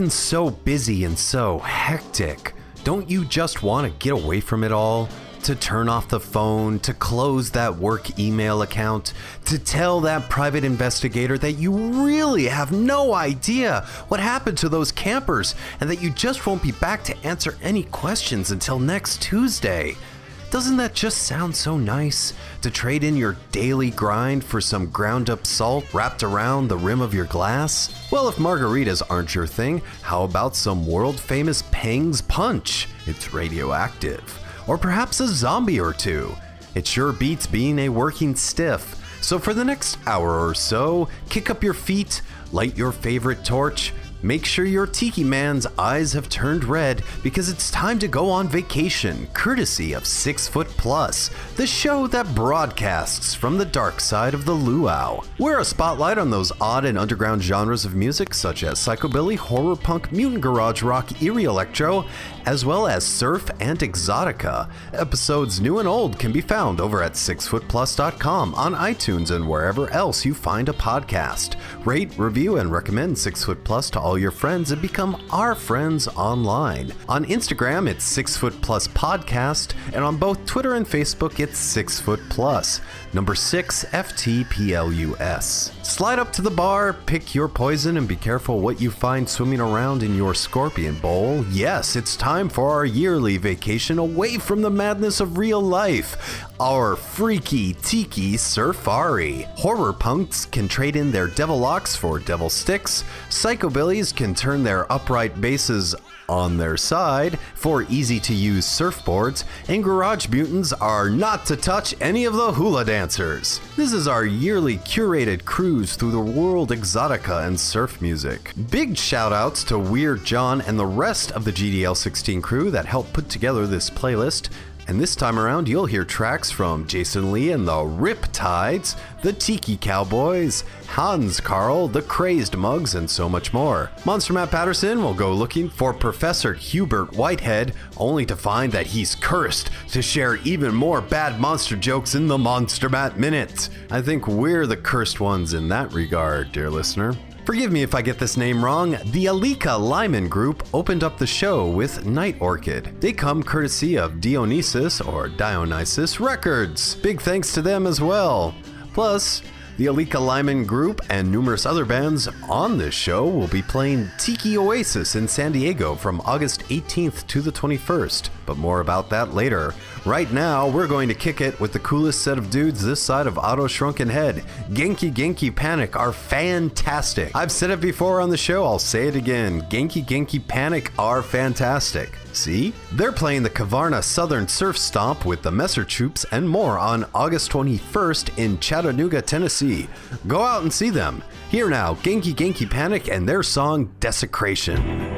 Been so busy and so hectic. Don't you just want to get away from it all? to turn off the phone, to close that work email account, to tell that private investigator that you really have no idea what happened to those campers and that you just won't be back to answer any questions until next Tuesday. Doesn't that just sound so nice? To trade in your daily grind for some ground up salt wrapped around the rim of your glass? Well, if margaritas aren't your thing, how about some world famous Pang's Punch? It's radioactive. Or perhaps a zombie or two. It sure beats being a working stiff. So for the next hour or so, kick up your feet, light your favorite torch, Make sure your Tiki Man's eyes have turned red because it's time to go on vacation, courtesy of Six Foot Plus, the show that broadcasts from the dark side of the luau. We're a spotlight on those odd and underground genres of music such as psychobilly, horror punk, mutant garage rock, eerie electro, as well as surf and exotica. Episodes new and old can be found over at sixfootplus.com on iTunes and wherever else you find a podcast. Rate, review, and recommend Six Foot Plus to all your friends and become our friends online. On Instagram, it's Six Foot Plus Podcast, and on both Twitter and Facebook, it's Six Foot Plus. Number six, FTPLUS. Slide up to the bar, pick your poison, and be careful what you find swimming around in your scorpion bowl. Yes, it's time for our yearly vacation away from the madness of real life. Our freaky tiki surfari. Horror punks can trade in their devil locks for devil sticks. Psychobillies can turn their upright bases on their side for easy to use surfboards, and Garage Mutants are not to touch any of the hula dancers. This is our yearly curated cruise through the world exotica and surf music. Big shout outs to Weird John and the rest of the GDL 16 crew that helped put together this playlist. And this time around, you'll hear tracks from Jason Lee and the Riptides, the Tiki Cowboys, Hans Carl, the Crazed Mugs, and so much more. Monster Matt Patterson will go looking for Professor Hubert Whitehead, only to find that he's cursed to share even more bad monster jokes in the Monster Matt Minute. I think we're the cursed ones in that regard, dear listener. Forgive me if I get this name wrong. The Alika Lyman Group opened up the show with Night Orchid. They come courtesy of Dionysus or Dionysus Records. Big thanks to them as well. Plus, the Alika Lyman Group and numerous other bands on this show will be playing Tiki Oasis in San Diego from August 18th to the 21st, but more about that later. Right now, we're going to kick it with the coolest set of dudes this side of Otto Shrunken Head. Genki Genki Panic are fantastic. I've said it before on the show, I'll say it again. Genki Genki Panic are fantastic. See? They're playing the Kavarna Southern Surf Stomp with the Messer Chups and more on August 21st in Chattanooga, Tennessee. Go out and see them. Here now, Genki Genki Panic and their song Desecration.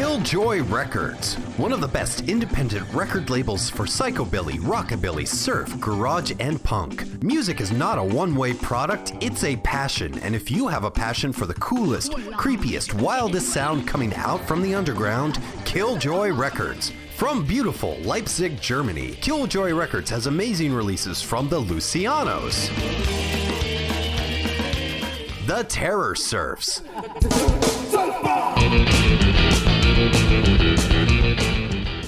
Killjoy Records, one of the best independent record labels for psychobilly, rockabilly, surf, garage, and punk. Music is not a one way product, it's a passion, and if you have a passion for the coolest, creepiest, wildest sound coming out from the underground, Killjoy Records. From beautiful Leipzig, Germany, Killjoy Records has amazing releases from the Lucianos, the Terror Surfs,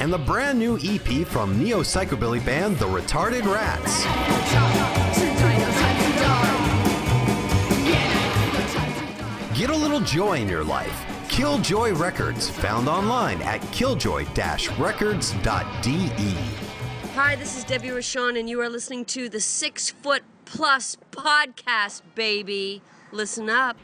and the brand new EP from neo psychobilly band The Retarded Rats. Get a little joy in your life. Killjoy Records, found online at killjoy-records.de. Hi, this is Debbie Rashawn, and you are listening to the Six Foot Plus podcast, baby. Listen up.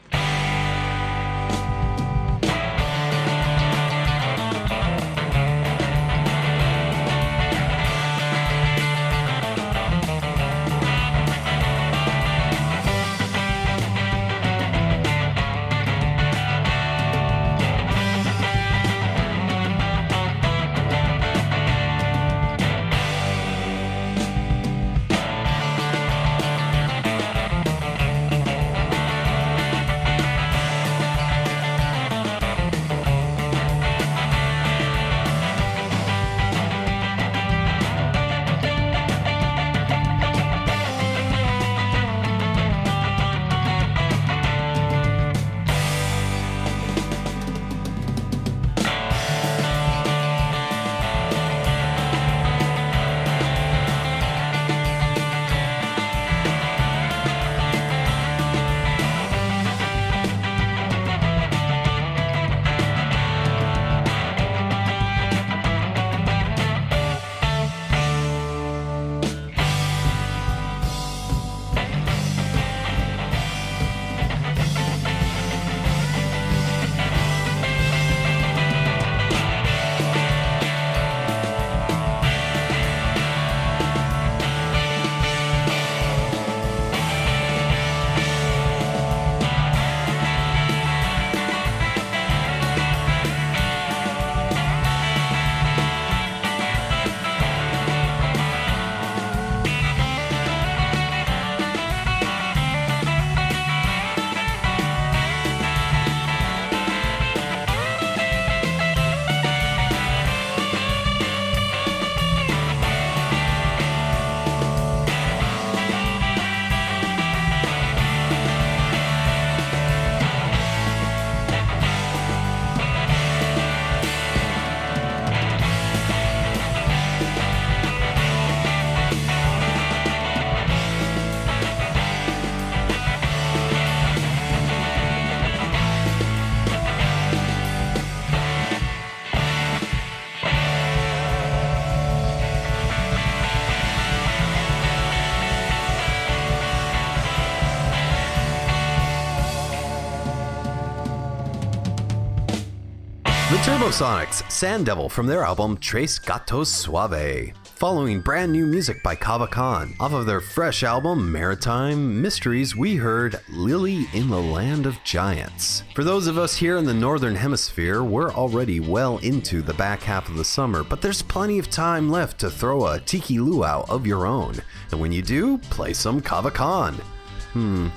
Turbosonics, Sand Devil from their album Tres Gatos Suave. Following brand new music by Kava Kon. Off of their fresh album Maritime Mysteries, we heard Lily in the Land of Giants. For those of us here in the Northern Hemisphere, we're already well into the back half of the summer, but there's plenty of time left to throw a tiki luau of your own. And when you do, play some Kava Kon. Hmm.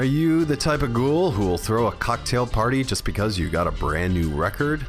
Are you the type of ghoul who will throw a cocktail party just because you got a brand new record?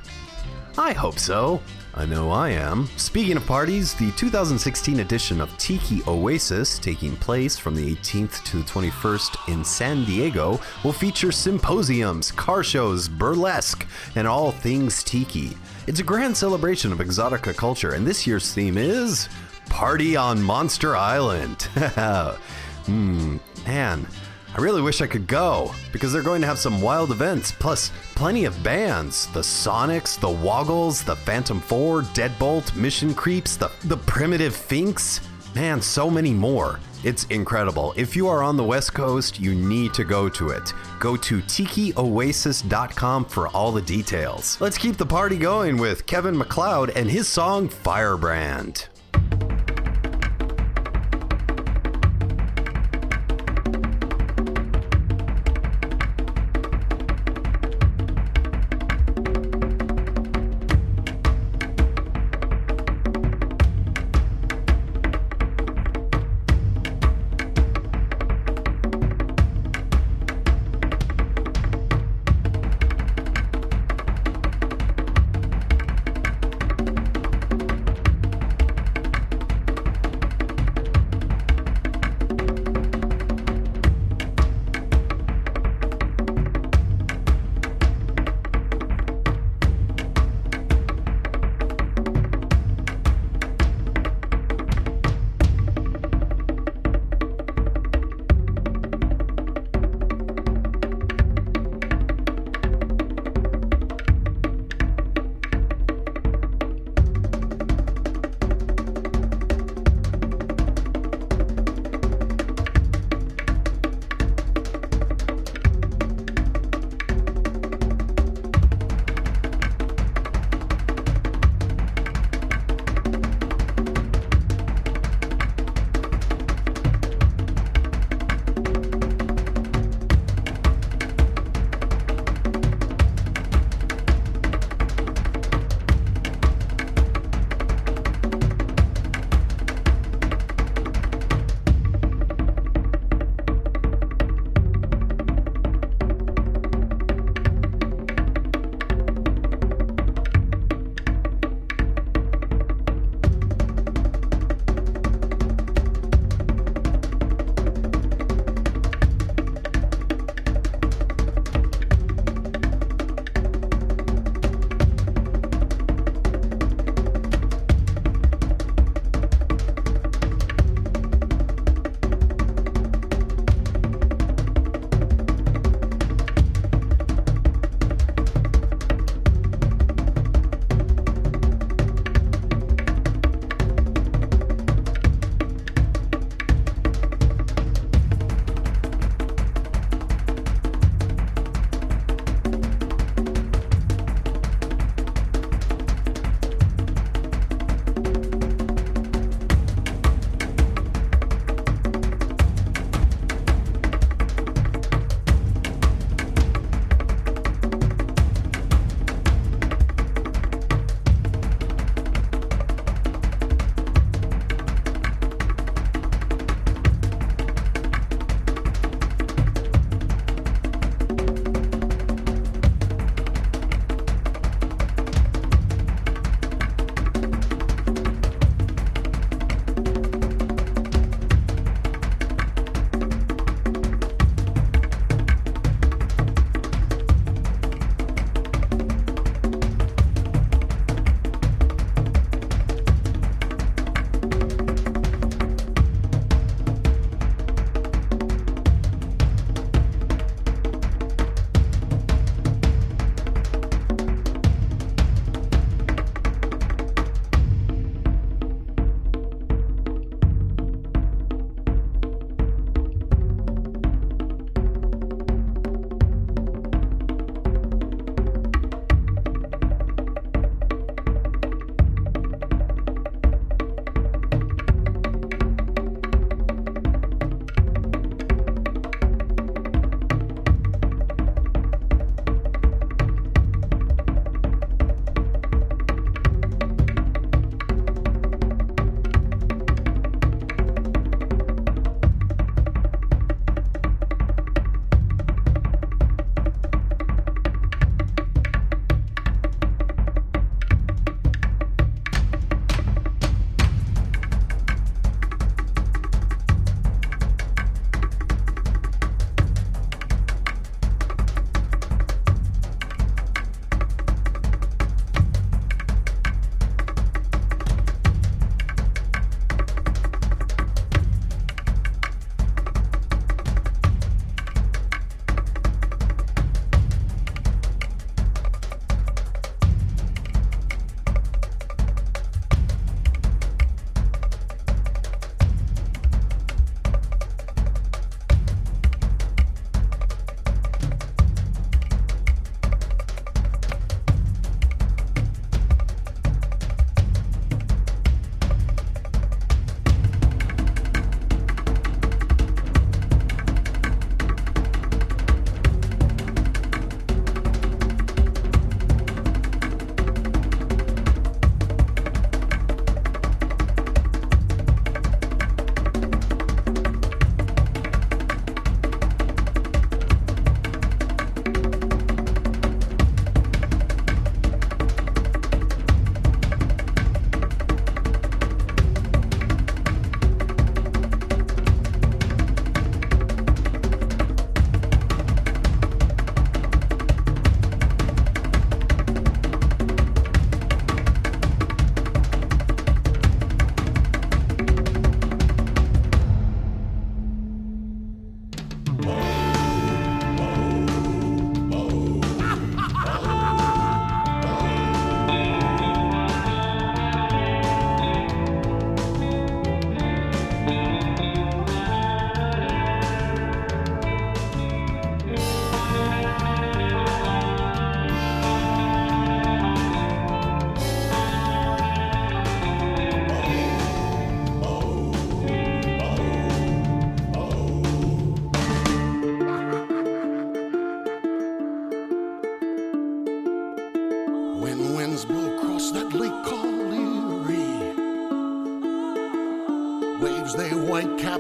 I hope so. I know I am. Speaking of parties, the 2016 edition of Tiki Oasis, taking place from the 18th to the 21st in San Diego, will feature symposiums, car shows, burlesque, and all things tiki. It's a grand celebration of exotica culture, and this year's theme is Party on Monster Island. hmm, man. I really wish I could go because they're going to have some wild events, plus plenty of bands. The Sonics, the Woggles, the Phantom 4, Deadbolt, Mission Creeps, the, the Primitive Finks. Man, so many more. It's incredible. If you are on the West Coast, you need to go to it. Go to tikioasis.com for all the details. Let's keep the party going with Kevin MacLeod and his song Firebrand.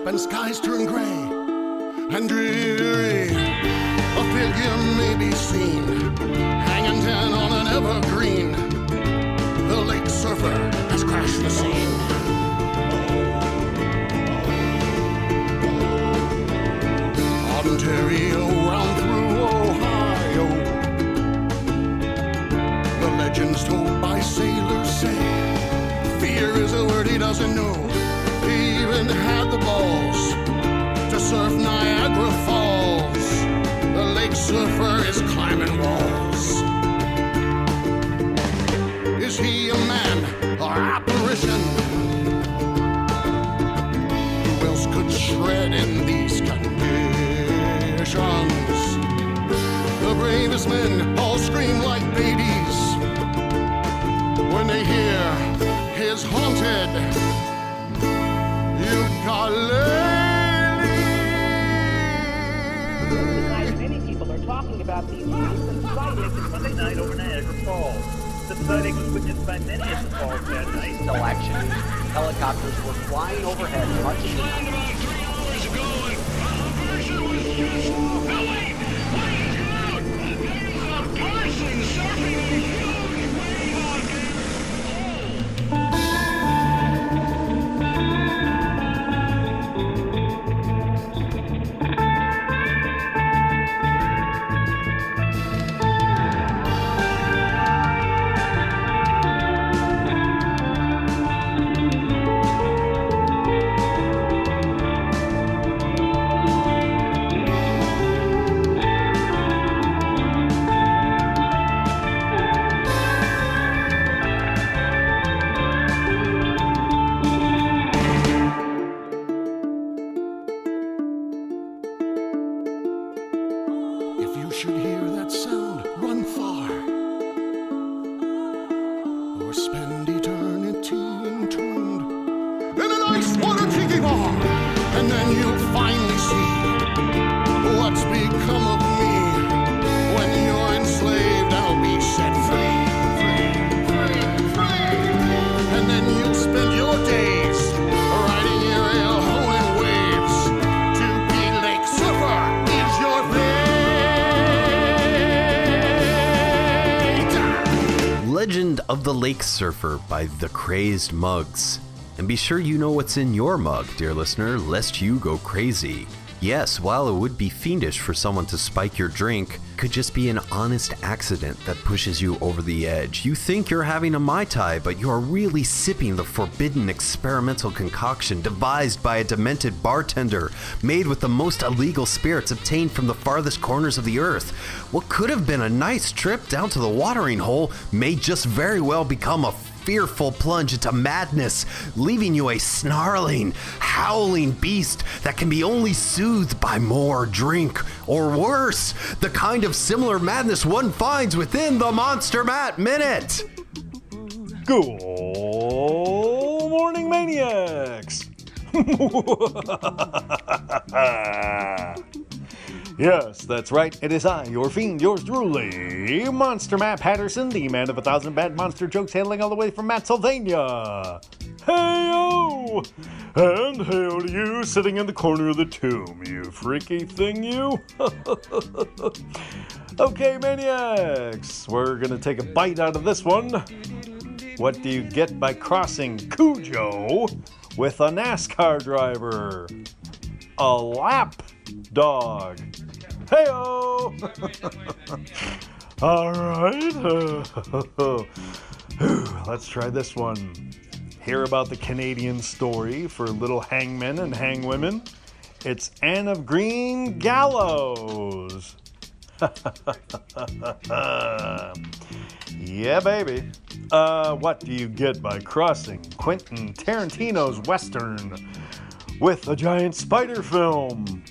Cap and skies turn gray and dreary. A figure may be seen hanging down on an evergreen. The lake surfer has crashed the scene. Ontario round through Ohio. The legends told by sailors say fear is a word he doesn't know. He even had Lake night over Niagara Falls. The sighting was witnessed by many at the falls that night. Still action. Helicopters were flying overhead much of the night. If Or Of the Lake Surfer by The Crazed Mugs. And be sure you know what's in your mug, dear listener, lest you go crazy. Yes, while it would be fiendish for someone to spike your drink, could just be an honest accident that pushes you over the edge. You think you're having a Mai Tai, but you're really sipping the forbidden experimental concoction devised by a demented bartender, made with the most illegal spirits obtained from the farthest corners of the earth. What could have been a nice trip down to the watering hole may just very well become a fearful plunge into madness, leaving you a snarling, howling beast that can be only soothed by more drink, or worse, the kind of similar madness one finds within the Monster Matt Minute. Good morning, maniacs! yes, that's right. It is I, your fiend, yours truly, Monster Matt Patterson, the man of a thousand bad monster jokes, hailing all the way from Matsylvania. Heyo! And hail to you sitting in the corner of the tomb, you freaky thing, you. okay, maniacs, we're gonna take a bite out of this one. What do you get by crossing Cujo with a NASCAR driver? A lap dog. Heyo! All right. Let's try this one. Hear about the Canadian story for little hangmen and hangwomen. It's Anne of Green Gallows. yeah, baby. Uh, what do you get by crossing Quentin Tarantino's Western with a giant spider film?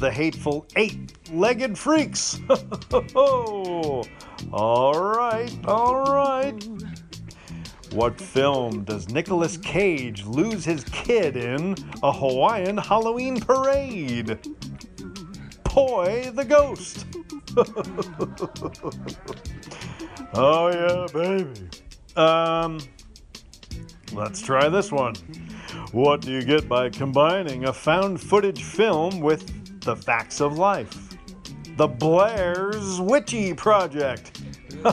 The Hateful Eight Legged Freaks. all right, all right. What film does Nicolas Cage lose his kid in a Hawaiian Halloween parade? Poi the Ghost. oh yeah, baby. Um, let's try this one. What do you get by combining a found footage film with the facts of life? The Blair's Witchy Project.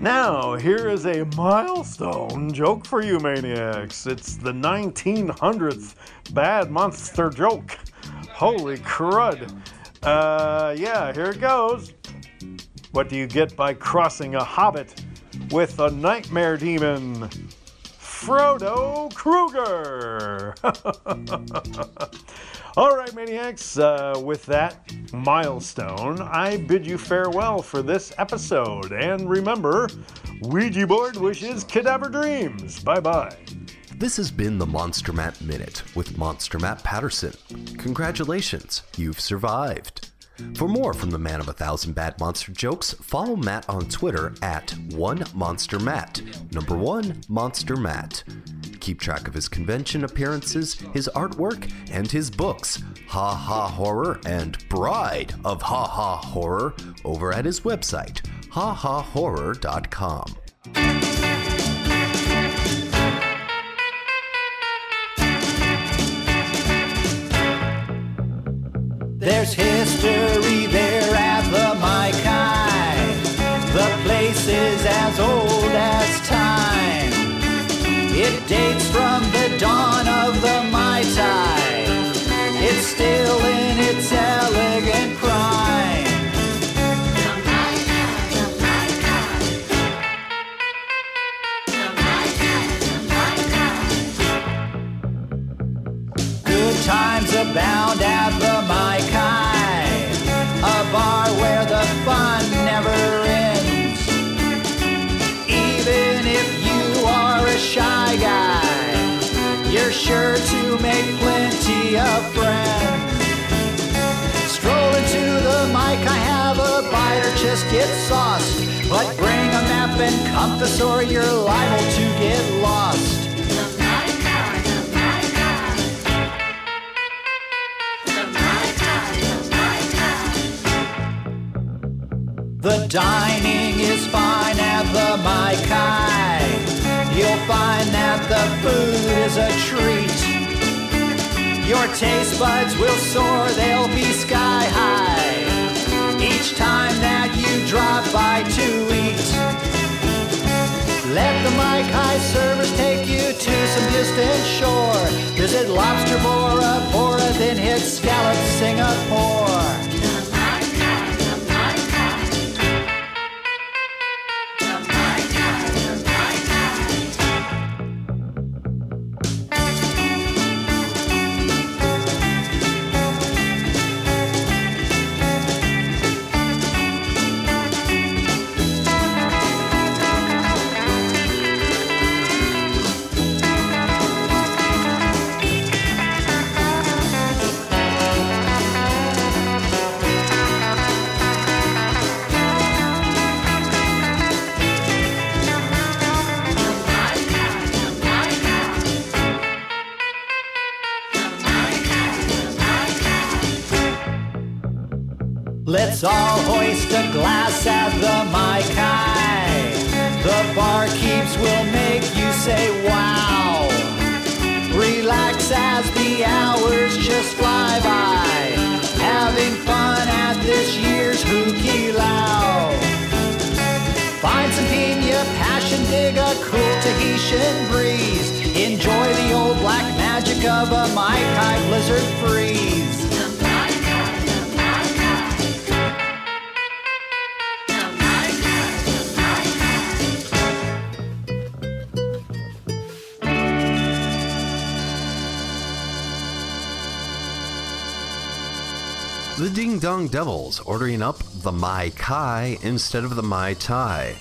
now, here is a milestone joke for you maniacs. It's the 1900th bad monster joke. Holy crud. Uh, yeah, here it goes. What do you get by crossing a hobbit with a nightmare demon? Frodo Krueger. All right, maniacs, uh, with that milestone, I bid you farewell for this episode. And remember, Ouija board wishes, cadaver dreams. Bye bye. This has been the Monster Matt Minute with Monster Matt Patterson. Congratulations, you've survived. For more from the man of a thousand bad monster jokes, follow Matt on Twitter at one monster Matt. Number one monster Matt. Keep track of his convention appearances, his artwork, and his books, Ha Ha Horror and Bride of Ha Ha Horror, over at his website, hahahorror.com. There's history there at the Maikai. The place is as old as time. It dates from the dawn of the Mai Tai. It's still in its elegant prime. Good times abound at sure to make plenty of friends. Stroll into the Maikai, have a bite or just get sauced. But bring a map and compass or you're liable to get lost. The dining is fine at the Maikai. You'll find that the food is a treat. Your taste buds will soar, they'll be sky high. Each time that you drop by to eat. Let the Maikai servers take you to some distant shore. Visit Lobster Bora Bora, then hit Scallop Singapore. Of a Maikai blizzard freeze. The Ding Dong Devils ordering up the Mai Kai instead of the Mai Tai.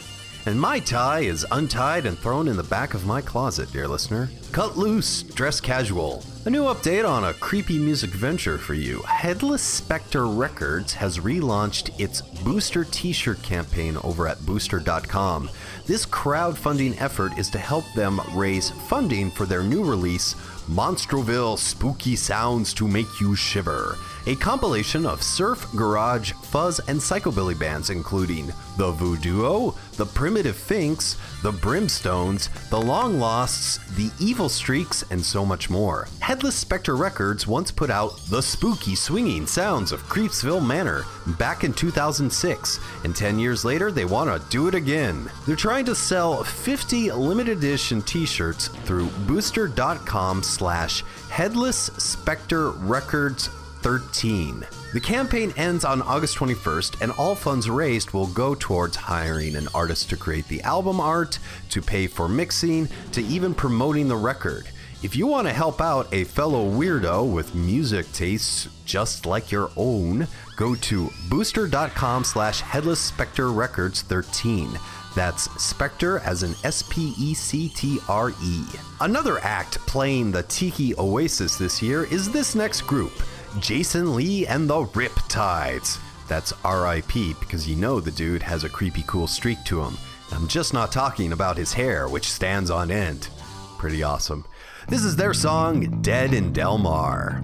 And my tie is untied and thrown in the back of my closet, dear listener. Cut loose, dress casual. A new update on a creepy music venture for you. Headless Spectre Records has relaunched its Booster t shirt campaign over at booster.com. This crowdfunding effort is to help them raise funding for their new release, Monstroville Spooky Sounds to Make You Shiver, a compilation of surf, garage, fuzz, and psychobilly bands including The Voodoo, The Primitive Finks, The Brimstones, The Long Losts, The Evil Streaks, and so much more. Headless Spectre Records once put out The Spooky Swinging Sounds of Creepsville Manor back in 2006, and 10 years later they want to do it again. They're trying to sell 50 limited edition t-shirts through booster.com slash headless spectre records 13. The campaign ends on August 21st, and all funds raised will go towards hiring an artist to create the album art, to pay for mixing, to even promoting the record. If you want to help out a fellow weirdo with music tastes just like your own, go to booster.com slash headless spectre records 13. That's Spectre as in S P E C T R E. Another act playing the Tiki Oasis this year is this next group. Jason Lee and the Riptides. That's RIP because you know the dude has a creepy cool streak to him. I'm just not talking about his hair, which stands on end. Pretty awesome. This is their song, Dead in Delmar.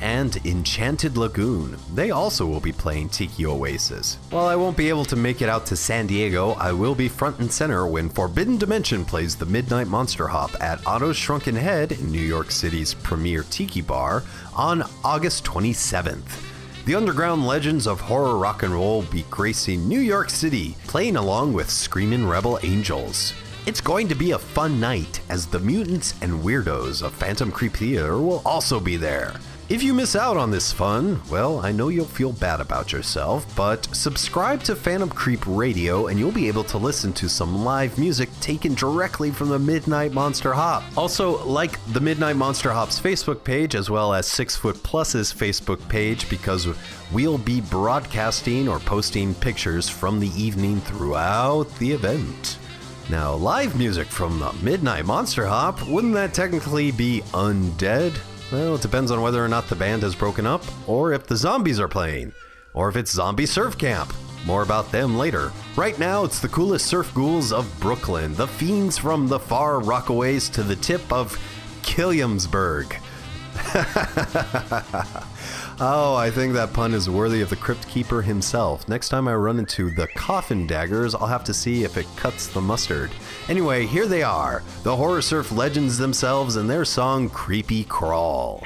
And Enchanted Lagoon. They also will be playing Tiki Oasis. While I won't be able to make it out to San Diego, I will be front and center when Forbidden Dimension plays the Midnight Monster Hop at Otto's Shrunken Head New York City's premier Tiki Bar on August 27th. The underground legends of horror rock and roll be gracing New York City, playing along with Screamin' Rebel Angels. It's going to be a fun night, as the mutants and weirdos of Phantom Creep Theater will also be there. If you miss out on this fun, well, I know you'll feel bad about yourself, but subscribe to Phantom Creep Radio and you'll be able to listen to some live music taken directly from the Midnight Monster Hop. Also, like the Midnight Monster Hop's Facebook page as well as Six Foot Plus's Facebook page because we'll be broadcasting or posting pictures from the evening throughout the event. Now, live music from the Midnight Monster Hop, wouldn't that technically be undead? Well, it depends on whether or not the band has broken up, or if the zombies are playing, or if it's Zombie Surf Camp. More about them later. Right now, it's the coolest surf ghouls of Brooklyn, the fiends from the far Rockaways to the tip of Killiamsburg. oh, I think that pun is worthy of the Crypt Keeper himself. Next time I run into the Coffin Daggers, I'll have to see if it cuts the mustard. Anyway, here they are, the Horror Surf legends themselves and their song Creepy Crawl.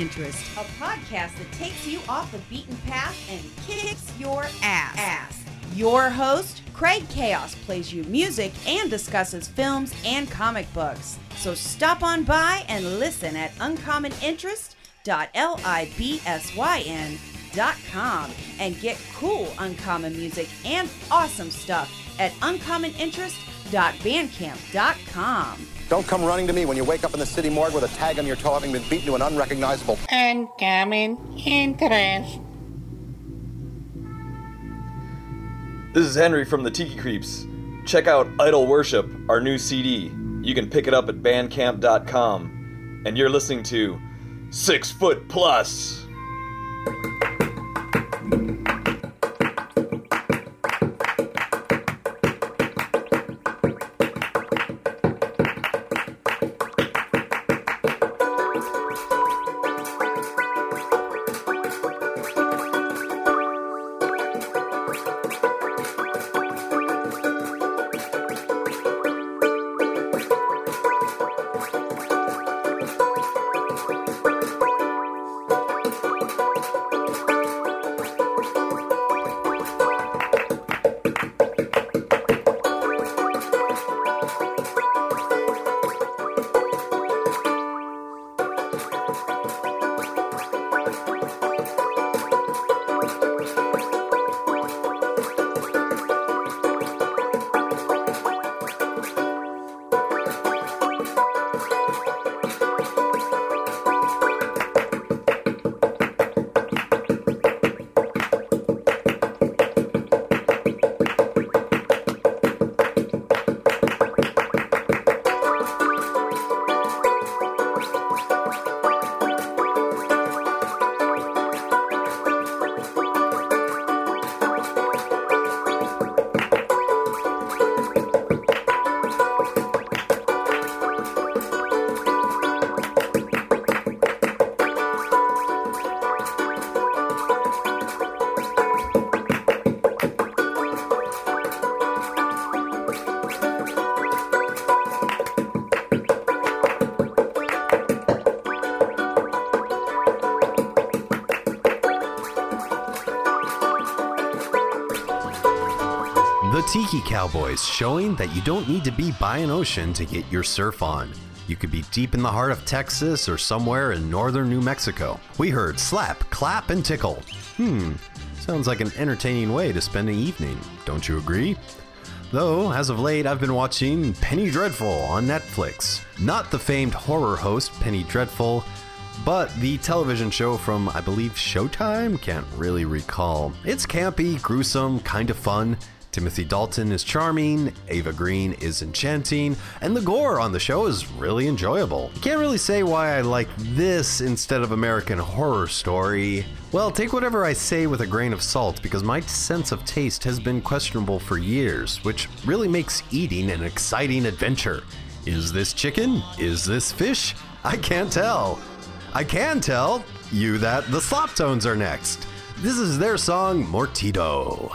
Interest, a podcast that takes you off the beaten path and kicks your ass. ass. Your host, Craig Chaos, plays you music and discusses films and comic books. So stop on by and listen at uncommoninterest.libsyn.com and get cool uncommon music and awesome stuff at uncommoninterest.bandcamp.com. Don't come running to me when you wake up in the city morgue with a tag on your toe having been beaten to an unrecognizable. Uncommon interest. This is Henry from the Tiki Creeps. Check out Idol Worship, our new CD. You can pick it up at bandcamp.com. And you're listening to Six Foot Plus. Tiki Cowboys, showing that you don't need to be by an ocean to get your surf on. You could be deep in the heart of Texas or somewhere in northern New Mexico. We heard slap, clap, and tickle. Hmm, sounds like an entertaining way to spend an evening, don't you agree? Though, as of late, I've been watching Penny Dreadful on Netflix. Not the famed horror host Penny Dreadful, but the television show from, I believe, Showtime? Can't really recall. It's campy, gruesome, kind of fun. Timothy Dalton is charming, Ava Green is enchanting, and the gore on the show is really enjoyable. I Can't really say why I like this instead of American Horror Story. Well, take whatever I say with a grain of salt because my sense of taste has been questionable for years, which really makes eating an exciting adventure. Is this chicken? Is this fish? I can't tell. I can tell you that the Slop Tones are next. This is their song Mortito.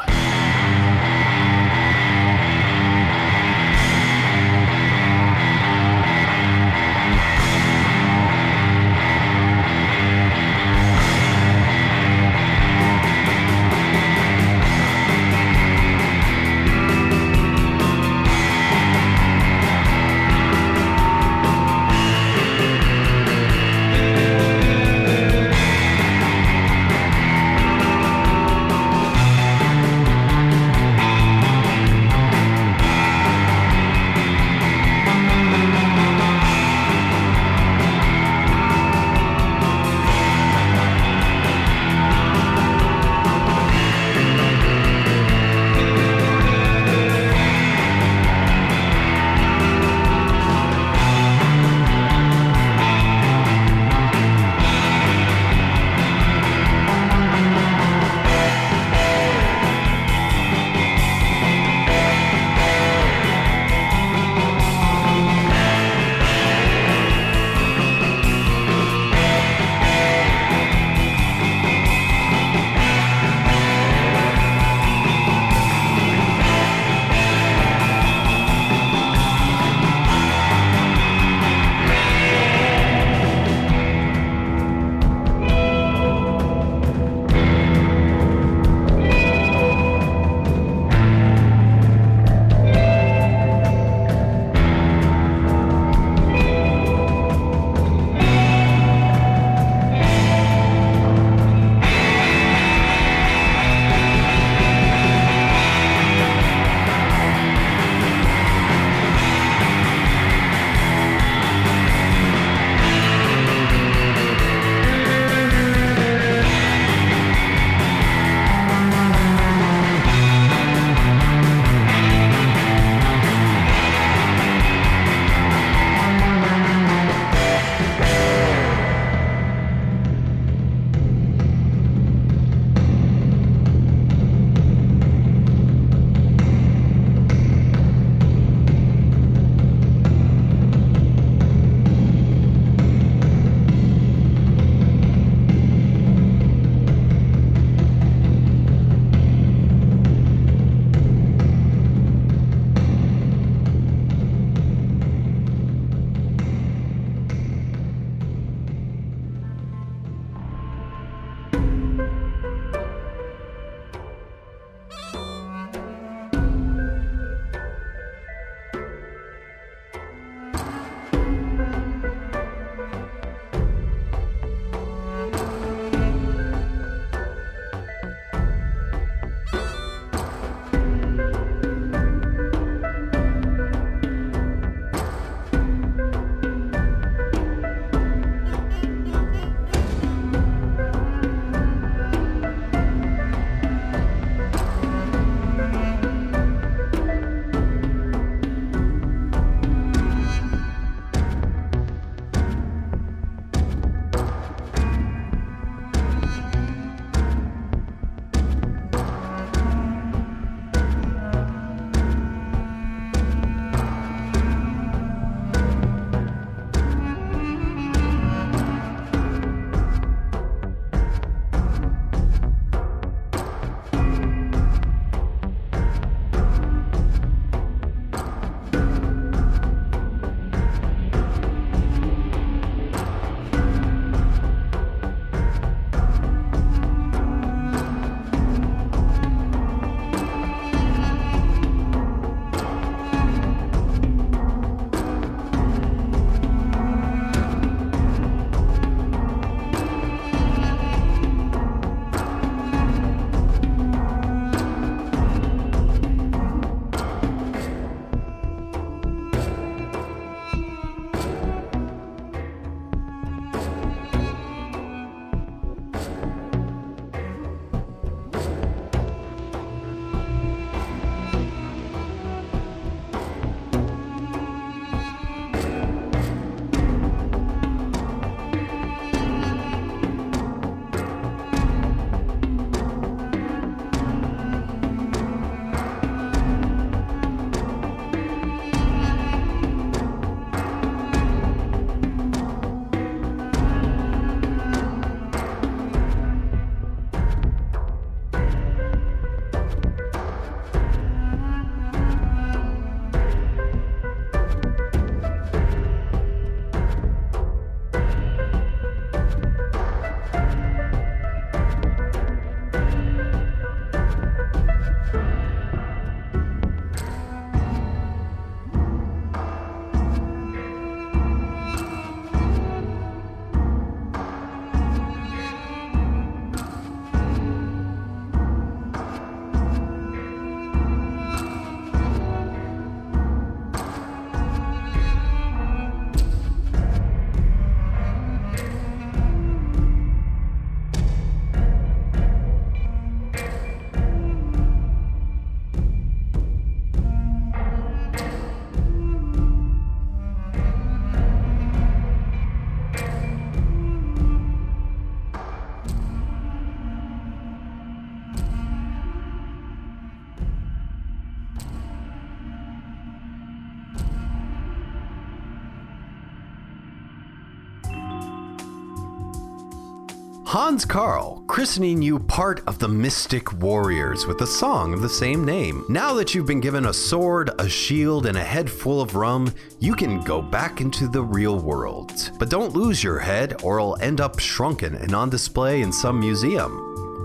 Hans Karl, christening you part of the Mystic Warriors with a song of the same name. Now that you've been given a sword, a shield, and a head full of rum, you can go back into the real world. But don't lose your head, or it'll end up shrunken and on display in some museum,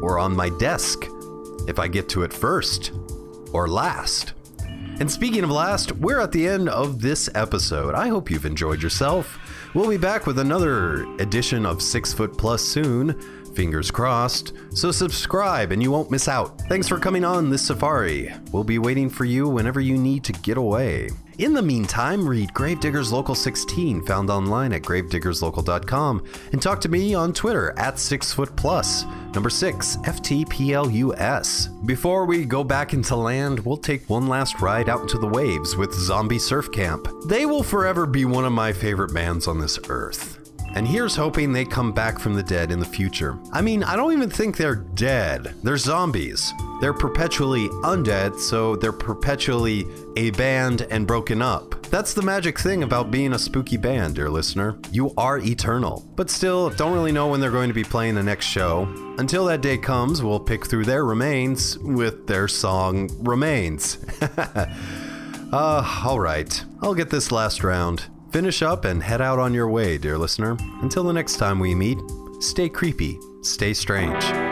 or on my desk, if I get to it first, or last. And speaking of last, we're at the end of this episode. I hope you've enjoyed yourself. We'll be back with another edition of Six Foot Plus soon. Fingers crossed. So subscribe and you won't miss out. Thanks for coming on this safari. We'll be waiting for you whenever you need to get away. In the meantime, read Gravediggers Local 16, found online at gravediggerslocal.com, and talk to me on Twitter at 6footplus, number 6, FTPLUS. Before we go back into land, we'll take one last ride out into the waves with Zombie Surf Camp. They will forever be one of my favorite bands on this earth. And here's hoping they come back from the dead in the future. I mean, I don't even think they're dead. They're zombies. They're perpetually undead, so they're perpetually a band and broken up. That's the magic thing about being a spooky band, dear listener. You are eternal. But still, don't really know when they're going to be playing the next show. Until that day comes, we'll pick through their remains with their song Remains. uh, alright. I'll get this last round. Finish up and head out on your way, dear listener. Until the next time we meet, stay creepy, stay strange.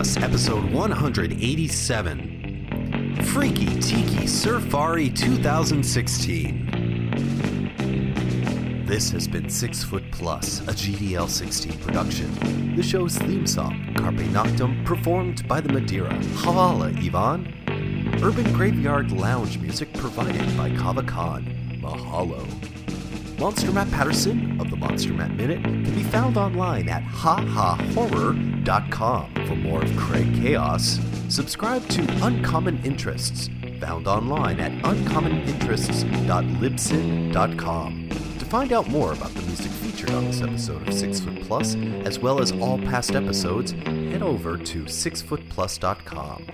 Plus, episode 187. Freaky Tiki Surfari 2016. This has been Six Foot Plus, a GDL 16 production. The show's theme song, Carpe Noctem, performed by the Madeira. Havala, Ivan. Urban Graveyard Lounge music provided by Kava Kon. Mahalo. Monster Matt Patterson of the Monster Matt Minute can be found online at hahahorror.com for more of Craig Chaos. Subscribe to Uncommon Interests, found online at uncommoninterests.libsyn.com. To find out more about the music featured on this episode of Six Foot Plus, as well as all past episodes, head over to sixfootplus.com.